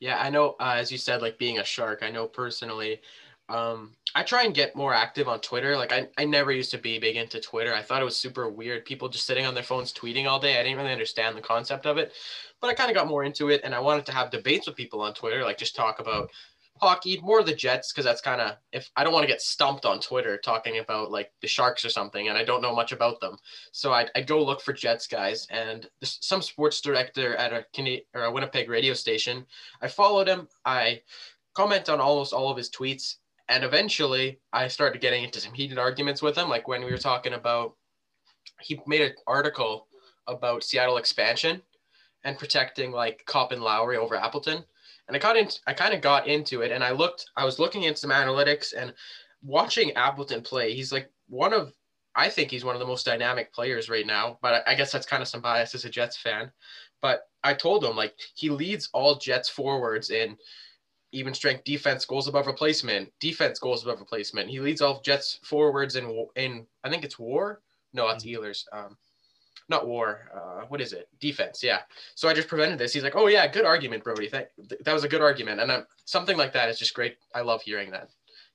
Yeah i know uh, as you said like being a shark i know personally um, I try and get more active on Twitter. Like I, I never used to be big into Twitter. I thought it was super weird. People just sitting on their phones tweeting all day. I didn't really understand the concept of it, but I kind of got more into it and I wanted to have debates with people on Twitter, like just talk about hockey, more the Jets, because that's kind of if I don't want to get stumped on Twitter talking about like the Sharks or something, and I don't know much about them. So I I go look for Jets guys, and some sports director at a Canadian or a Winnipeg radio station. I followed him. I comment on almost all of his tweets and eventually, I started getting into some heated arguments with him. Like when we were talking about, he made an article about Seattle expansion and protecting like Copp and Lowry over Appleton. And I got in, I kind of got into it and I looked, I was looking at some analytics and watching Appleton play. He's like one of, I think he's one of the most dynamic players right now, but I guess that's kind of some bias as a Jets fan. But I told him like he leads all Jets forwards in even strength defense goals above replacement, defense goals above replacement. He leads all Jets forwards in in I think it's WAR. No, that's mm-hmm. Ehlers. Um, not WAR. Uh, what is it? Defense. Yeah. So I just prevented this. He's like, oh yeah, good argument, Brody. That that was a good argument, and I'm, something like that is just great. I love hearing that.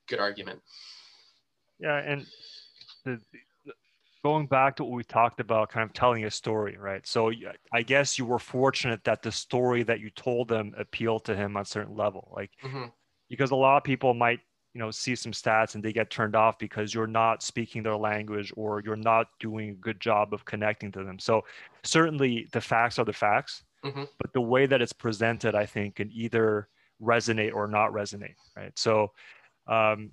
Good argument. Yeah, and the, going back to what we talked about, kind of telling a story, right? So I guess you were fortunate that the story that you told them appealed to him on a certain level, like mm-hmm. because a lot of people might, you know, see some stats and they get turned off because you're not speaking their language or you're not doing a good job of connecting to them. So certainly the facts are the facts, mm-hmm. but the way that it's presented, I think, can either resonate or not resonate, right? So um,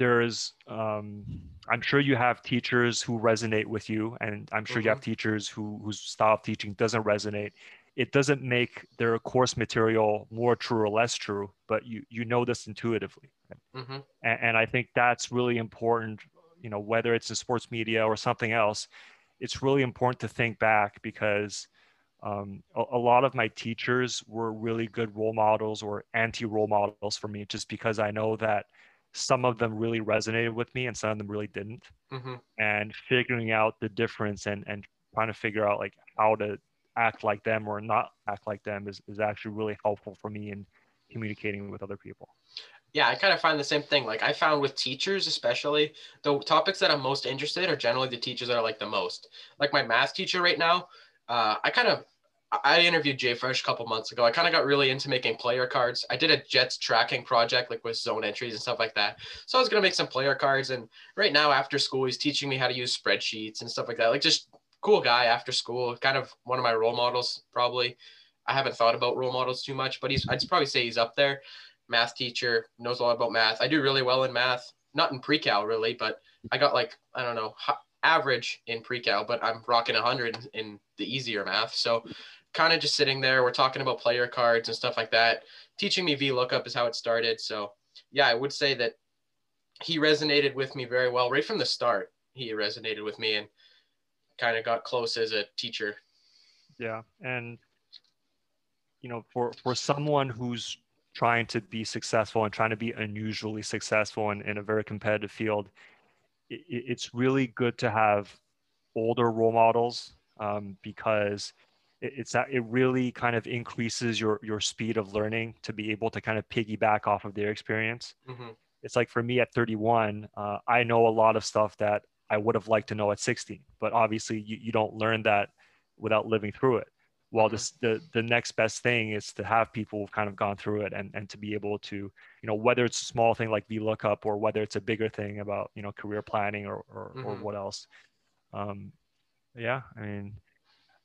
there's um, i'm sure you have teachers who resonate with you and i'm sure mm-hmm. you have mm-hmm. teachers who whose style of teaching doesn't resonate it doesn't make their course material more true or less true but you you know this intuitively right? mm-hmm. and, and i think that's really important you know whether it's in sports media or something else it's really important to think back because um, a, a, lot of my teachers were really good role models or anti role models for me just because i know that some of them really resonated with me and some of them really didn't. Mm-hmm. and figuring out the difference and and trying to figure out like how to act like them or not act like them is, is actually really helpful for me in communicating with other people. Yeah i kind of find the same thing. Like i found with teachers especially the topics that i'm most interested in are generally the teachers that are like the most. Like my math teacher right now uh, i kind of I interviewed JFresh a couple months ago. I kind of got really into making player cards. I did a Jets tracking project, like with zone entries and stuff like that. So I was gonna make some player cards. And right now, after school, he's teaching me how to use spreadsheets and stuff like that. Like just cool guy after school. Kind of one of my role models, probably. I haven't thought about role models too much, but he's I'd probably say he's up there. Math teacher knows a lot about math. I do really well in math, not in pre-cal really, but I got like I don't know average in pre-cal, but I'm rocking 100 in the easier math. So kind of just sitting there. We're talking about player cards and stuff like that. Teaching me VLOOKUP is how it started. So yeah, I would say that he resonated with me very well right from the start. He resonated with me and kind of got close as a teacher. Yeah, and you know, for for someone who's trying to be successful and trying to be unusually successful in, in a very competitive field, it, it's really good to have older role models um, because it's that it really kind of increases your your speed of learning to be able to kind of piggyback off of their experience. Mm-hmm. It's like for me at 31, uh, I know a lot of stuff that I would have liked to know at 16, but obviously you, you don't learn that without living through it. Well, mm-hmm. this, the the next best thing is to have people who've kind of gone through it and and to be able to you know whether it's a small thing like VLOOKUP or whether it's a bigger thing about you know career planning or or, mm-hmm. or what else. Um, yeah, I mean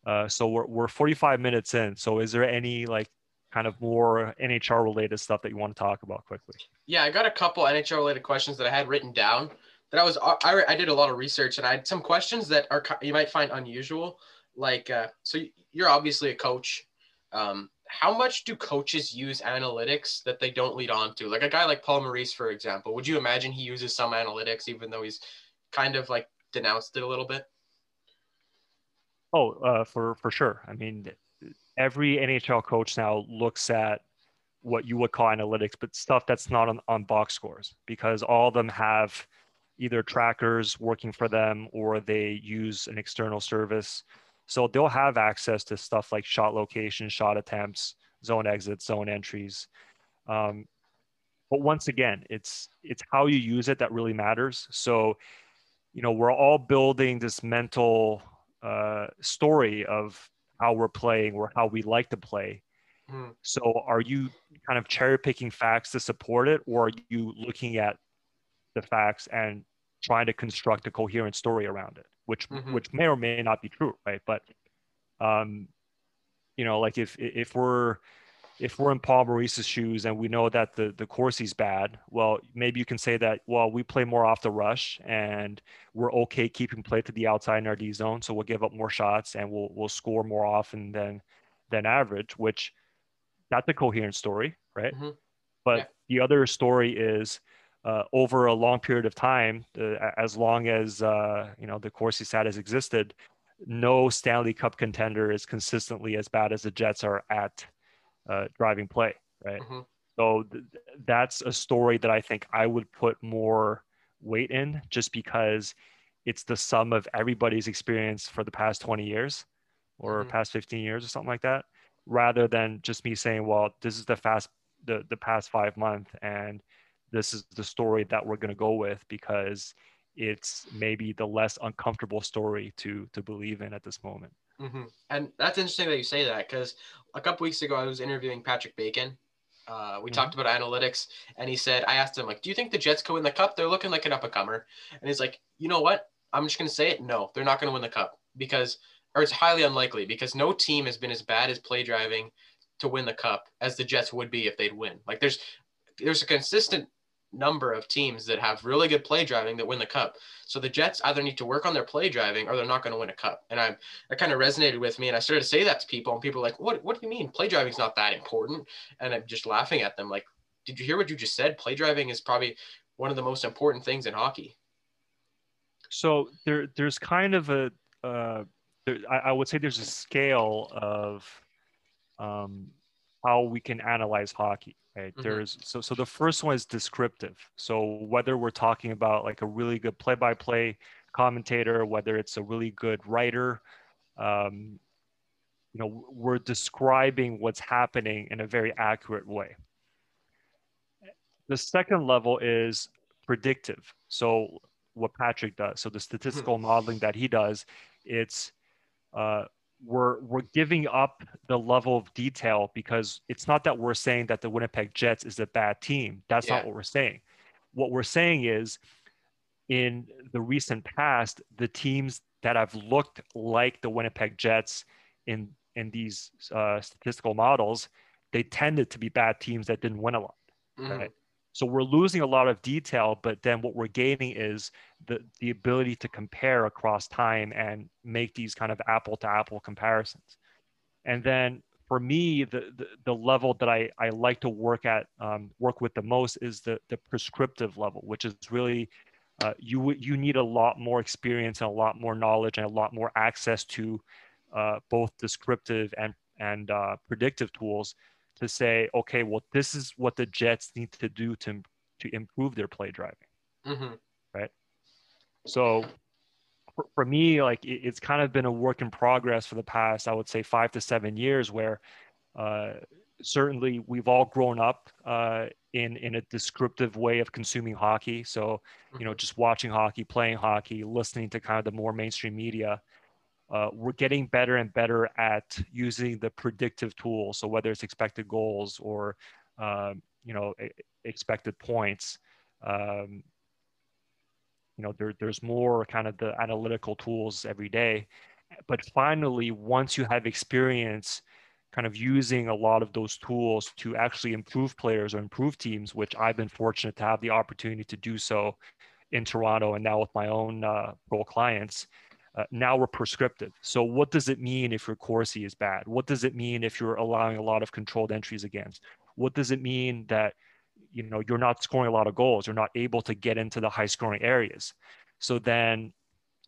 uh, so we're, we're 45 minutes in. So is there any like kind of more NHL related stuff that you want to talk about quickly? Yeah, I got a couple NHL related questions that I had written down that I was, I, I did a lot of research and I had some questions that are, you might find unusual. Like, uh, so you're obviously a coach. Um, how much do coaches use analytics that they don't lead on to? Like a guy like Paul Maurice, for example, would you imagine he uses some analytics, even though he's kind of like denounced it a little bit? Oh, uh, for for sure. I mean, every NHL coach now looks at what you would call analytics, but stuff that's not on, on box scores because all of them have either trackers working for them or they use an external service. So they'll have access to stuff like shot location, shot attempts, zone exits, zone entries. Um, but once again, it's it's how you use it that really matters. So, you know, we're all building this mental uh, story of how we're playing or how we like to play. Mm. So, are you kind of cherry picking facts to support it, or are you looking at the facts and trying to construct a coherent story around it, which mm-hmm. which may or may not be true, right? But, um, you know, like if if we're if we're in Paul Maurice's shoes and we know that the the Corsi's bad, well, maybe you can say that well we play more off the rush and we're okay keeping play to the outside in our D zone, so we'll give up more shots and we'll we'll score more often than than average, which that's a coherent story, right? Mm-hmm. But yeah. the other story is uh, over a long period of time, uh, as long as uh, you know the Corsi stat has existed, no Stanley Cup contender is consistently as bad as the Jets are at uh, driving play, right? Mm-hmm. So th- that's a story that I think I would put more weight in just because it's the sum of everybody's experience for the past 20 years or mm-hmm. past 15 years or something like that rather than just me saying well this is the fast the, the past five months and this is the story that we're going to go with because it's maybe the less uncomfortable story to to believe in at this moment Mm-hmm. And that's interesting that you say that because a couple weeks ago I was interviewing Patrick Bacon. Uh, we mm-hmm. talked about analytics, and he said, I asked him like, "Do you think the Jets could win the cup? They're looking like an up and comer." And he's like, "You know what? I'm just gonna say it. No, they're not gonna win the cup because, or it's highly unlikely because no team has been as bad as play driving to win the cup as the Jets would be if they'd win. Like there's there's a consistent number of teams that have really good play driving that win the cup. So the Jets either need to work on their play driving or they're not going to win a cup. And I that kind of resonated with me and I started to say that to people and people were like, "What what do you mean? Play driving is not that important?" And I'm just laughing at them like, "Did you hear what you just said? Play driving is probably one of the most important things in hockey." So there there's kind of a uh, there, I, I would say there's a scale of um, how we can analyze hockey right mm-hmm. there's so so the first one is descriptive so whether we're talking about like a really good play-by-play commentator whether it's a really good writer um, you know we're describing what's happening in a very accurate way the second level is predictive so what patrick does so the statistical mm-hmm. modeling that he does it's uh, we're we're giving up the level of detail because it's not that we're saying that the Winnipeg Jets is a bad team. That's Yeah. not what we're saying. What we're saying is in the recent past, the teams that have looked like the Winnipeg Jets in in these uh, statistical models, they tended to be bad teams that didn't win a lot. Mhm. Right. So we're losing a lot of detail, but then what we're gaining is the the ability to compare across time and make these kind of apple to apple comparisons. And then for me, the, the, the level that I, I like to work at, um, work with the most is the, the prescriptive level, which is really, uh, you, you need a lot more experience and a lot more knowledge and a lot more access to uh, both descriptive and, and uh, predictive tools to say, okay, well, this is what the Jets need to do to, to improve their play driving. Mhm. So for, for me, like it, it's kind of been a work in progress for the past, I would say, five to seven years, where uh, certainly we've all grown up uh, in in a descriptive way of consuming hockey. So you know, just watching hockey, playing hockey, listening to kind of the more mainstream media. Uh, we're getting better and better at using the predictive tools. So whether it's expected goals or um, you know expected points, um, you know there, there's more kind of the analytical tools every day but finally once you have experience kind of using a lot of those tools to actually improve players or improve teams which i've been fortunate to have the opportunity to do so in toronto and now with my own uh, clients uh, now we're prescriptive so what does it mean if your Corsi is bad what does it mean if you're allowing a lot of controlled entries against what does it mean that you know you're not scoring a lot of goals you're not able to get into the high scoring areas so then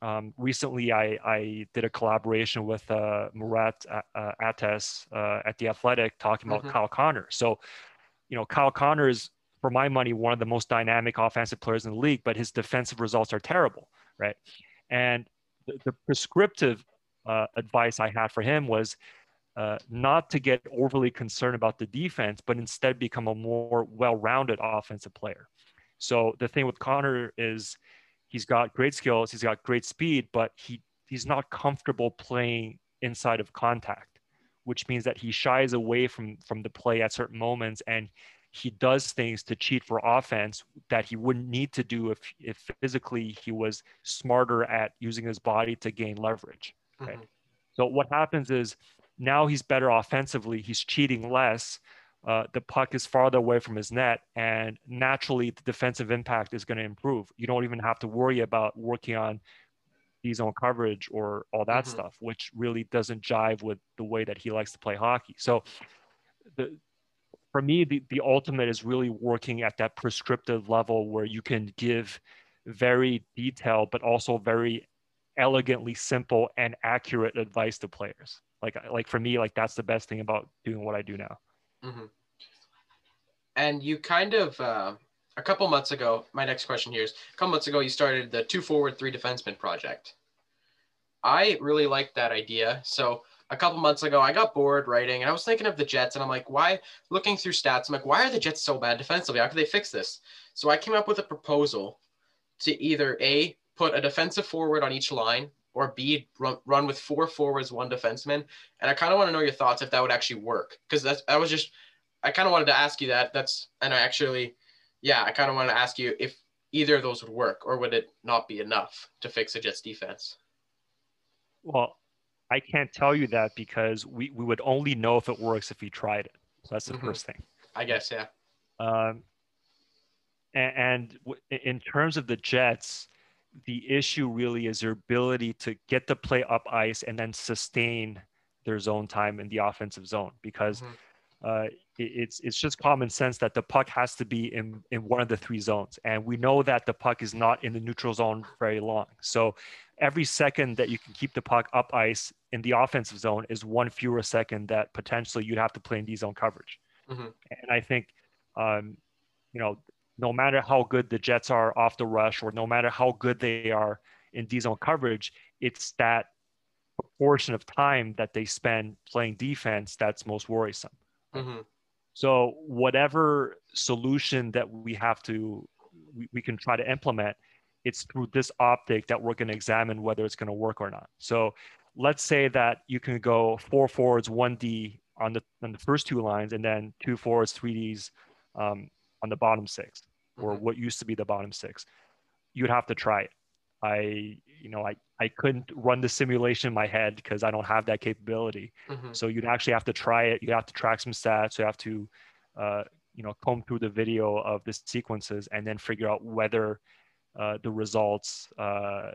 um, recently I, I did a collaboration with uh, Murat uh, Ates uh, at the Athletic talking about Mhm. Kyle Connor. So, you know, Kyle Connor is, for my money, one of the most dynamic offensive players in the league, but his defensive results are terrible, right? And the, the prescriptive uh, advice I had for him was uh, not to get overly concerned about the defense, but instead become a more well-rounded offensive player. So the thing with Connor is he's got great skills, he's got great speed, but he he's not comfortable playing inside of contact, which means that he shies away from from the play at certain moments and he does things to cheat for offense that he wouldn't need to do if if physically he was smarter at using his body to gain leverage. Mhm. So what happens is now he's better offensively. He's cheating less. Uh, the puck is farther away from his net, and naturally the defensive impact is going to improve. You don't even have to worry about working on D zone coverage or all that Mhm. stuff, which really doesn't jive with the way that he likes to play hockey. So, the for me, the, the ultimate is really working at that prescriptive level where you can give very detailed, but also very elegantly simple and accurate advice to players. Like, like for me, like that's the best thing about doing what I do now. Mhm. And you kind of uh, a couple months ago. My next question here is: a couple months ago, you started the two forward, three defenseman project. I really liked that idea. So a couple months ago, I got bored writing, and I was thinking of the Jets, and I'm like, why? Looking through stats, I'm like, why are the Jets so bad defensively? How could they fix this? So I came up with a proposal to either a put a defensive forward on each line, or b run, run with four forwards, one defenseman. And I kind of want to know your thoughts if that would actually work, because that's I was just I kind of wanted to ask you that. That's and I actually, yeah, I kind of wanted to ask you if either of those would work, or would it not be enough to fix the Jets defense? Well, I can't tell you that because we, we would only know if it works if we tried it. So that's the Mhm. first thing. I guess, yeah. Um, and, and w- in terms of the Jets, the issue really is their ability to get the play up ice and then sustain their zone time in the offensive zone because Mhm. uh, it, it's it's just common sense that the puck has to be in in one of the three zones, and we know that the puck is not in the neutral zone very long. So every second that you can keep the puck up ice in the offensive zone is one fewer second that potentially you'd have to play in D zone coverage. Mhm. And I think, um, you know, no matter how good the Jets are off the rush, or no matter how good they are in D zone coverage, it's that proportion of time that they spend playing defense that's most worrisome. hmm So whatever solution that we have to, we, we can try to implement, it's through this optic that we're going to examine whether it's going to work or not. So let's say that you can go four forwards, one D on the on the first two lines, and then two forwards, three Ds um, on the bottom 6 or Mhm. what used to be the bottom six. You'd have to try it. I, you know, I I couldn't run the simulation in my head because I don't have that capability. Mhm. So you'd actually have to try it. You have to track some stats. You have to, uh, you know, comb through the video of the sequences and then figure out whether uh, the results, uh,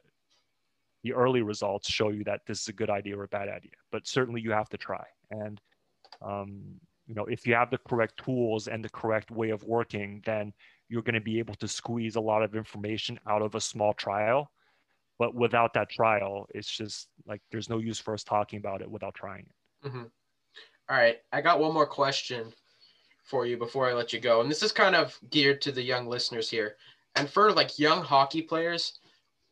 the early results, show you that this is a good idea or a bad idea. But certainly you have to try. And um, you know, if you have the correct tools and the correct way of working, then you're going to be able to squeeze a lot of information out of a small trial. But without that trial, it's just like there's no use for us talking about it without trying it. Mhm. All right, I got one more question for you before I let you go, and this is kind of geared to the young listeners here. And for like young hockey players,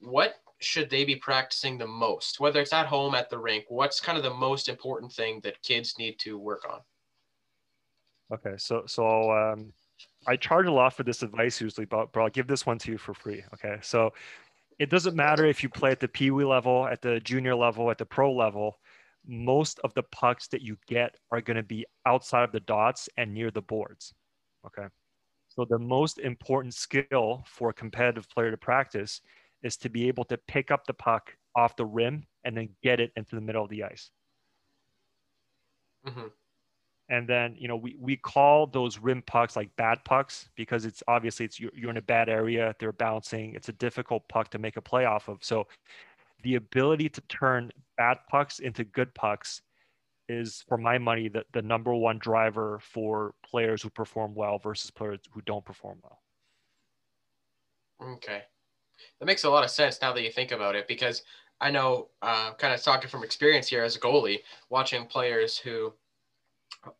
what should they be practicing the most? Whether it's at home, at the rink, what's kind of the most important thing that kids need to work on? Okay, so so um, I charge a lot for this advice usually, but, but I'll give this one to you for free. Okay, so it doesn't matter if you play at the pee wee level, at the junior level, at the pro level. Most of the pucks that you get are going to be outside of the dots and near the boards. Okay, so the most important skill for a competitive player to practice is to be able to pick up the puck off the rim and then get it into the middle of the ice. Hmm and then you know we, we call those rim pucks like bad pucks because it's obviously it's you're, you're in a bad area they're bouncing it's a difficult puck to make a play off of. So the ability to turn bad pucks into good pucks is for my money the, the number one driver for players who perform well versus players who don't perform well. Okay. That makes a lot of sense now that you think about it because I know, uh, kind of talking from experience here as a goalie, watching players who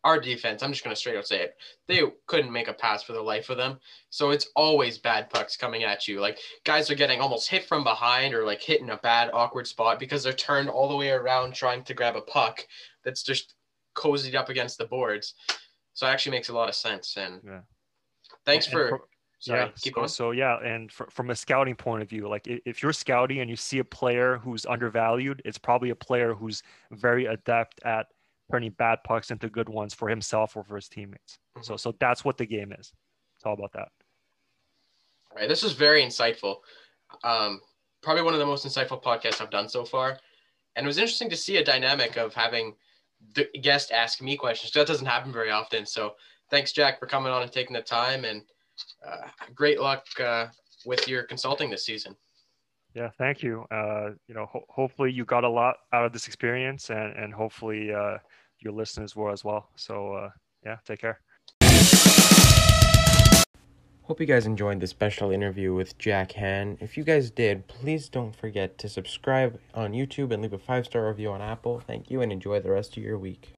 our defense, I'm just going to straight up say it, they couldn't make a pass for the life of them. So it's always bad pucks coming at you. Like guys are getting almost hit from behind or like hit in a bad, awkward spot because they're turned all the way around trying to grab a puck that's just cozied up against the boards. So it actually makes a lot of sense. And Yeah. thanks And for. for- Sorry, yeah. keep so, going. so yeah, and fr- from a scouting point of view, like if you're scouting and you see a player who's undervalued, it's probably a player who's very adept at turning bad pucks into good ones for himself or for his teammates. So so that's what the game is. It's all about that. All right, this was very insightful. Um, probably one of the most insightful podcasts I've done so far, and it was interesting to see a dynamic of having the guest ask me questions. That doesn't happen very often. So thanks, Jack, for coming on and taking the time, and uh, great luck uh, with your consulting this season. Yeah, thank you. Uh, you know, ho- hopefully you got a lot out of this experience, and and hopefully uh, your listeners were as well. So uh, yeah, take care. Hope you guys enjoyed this special interview with Jack Han. If you guys did, please don't forget to subscribe on YouTube and leave a five star review on Apple. Thank you and enjoy the rest of your week.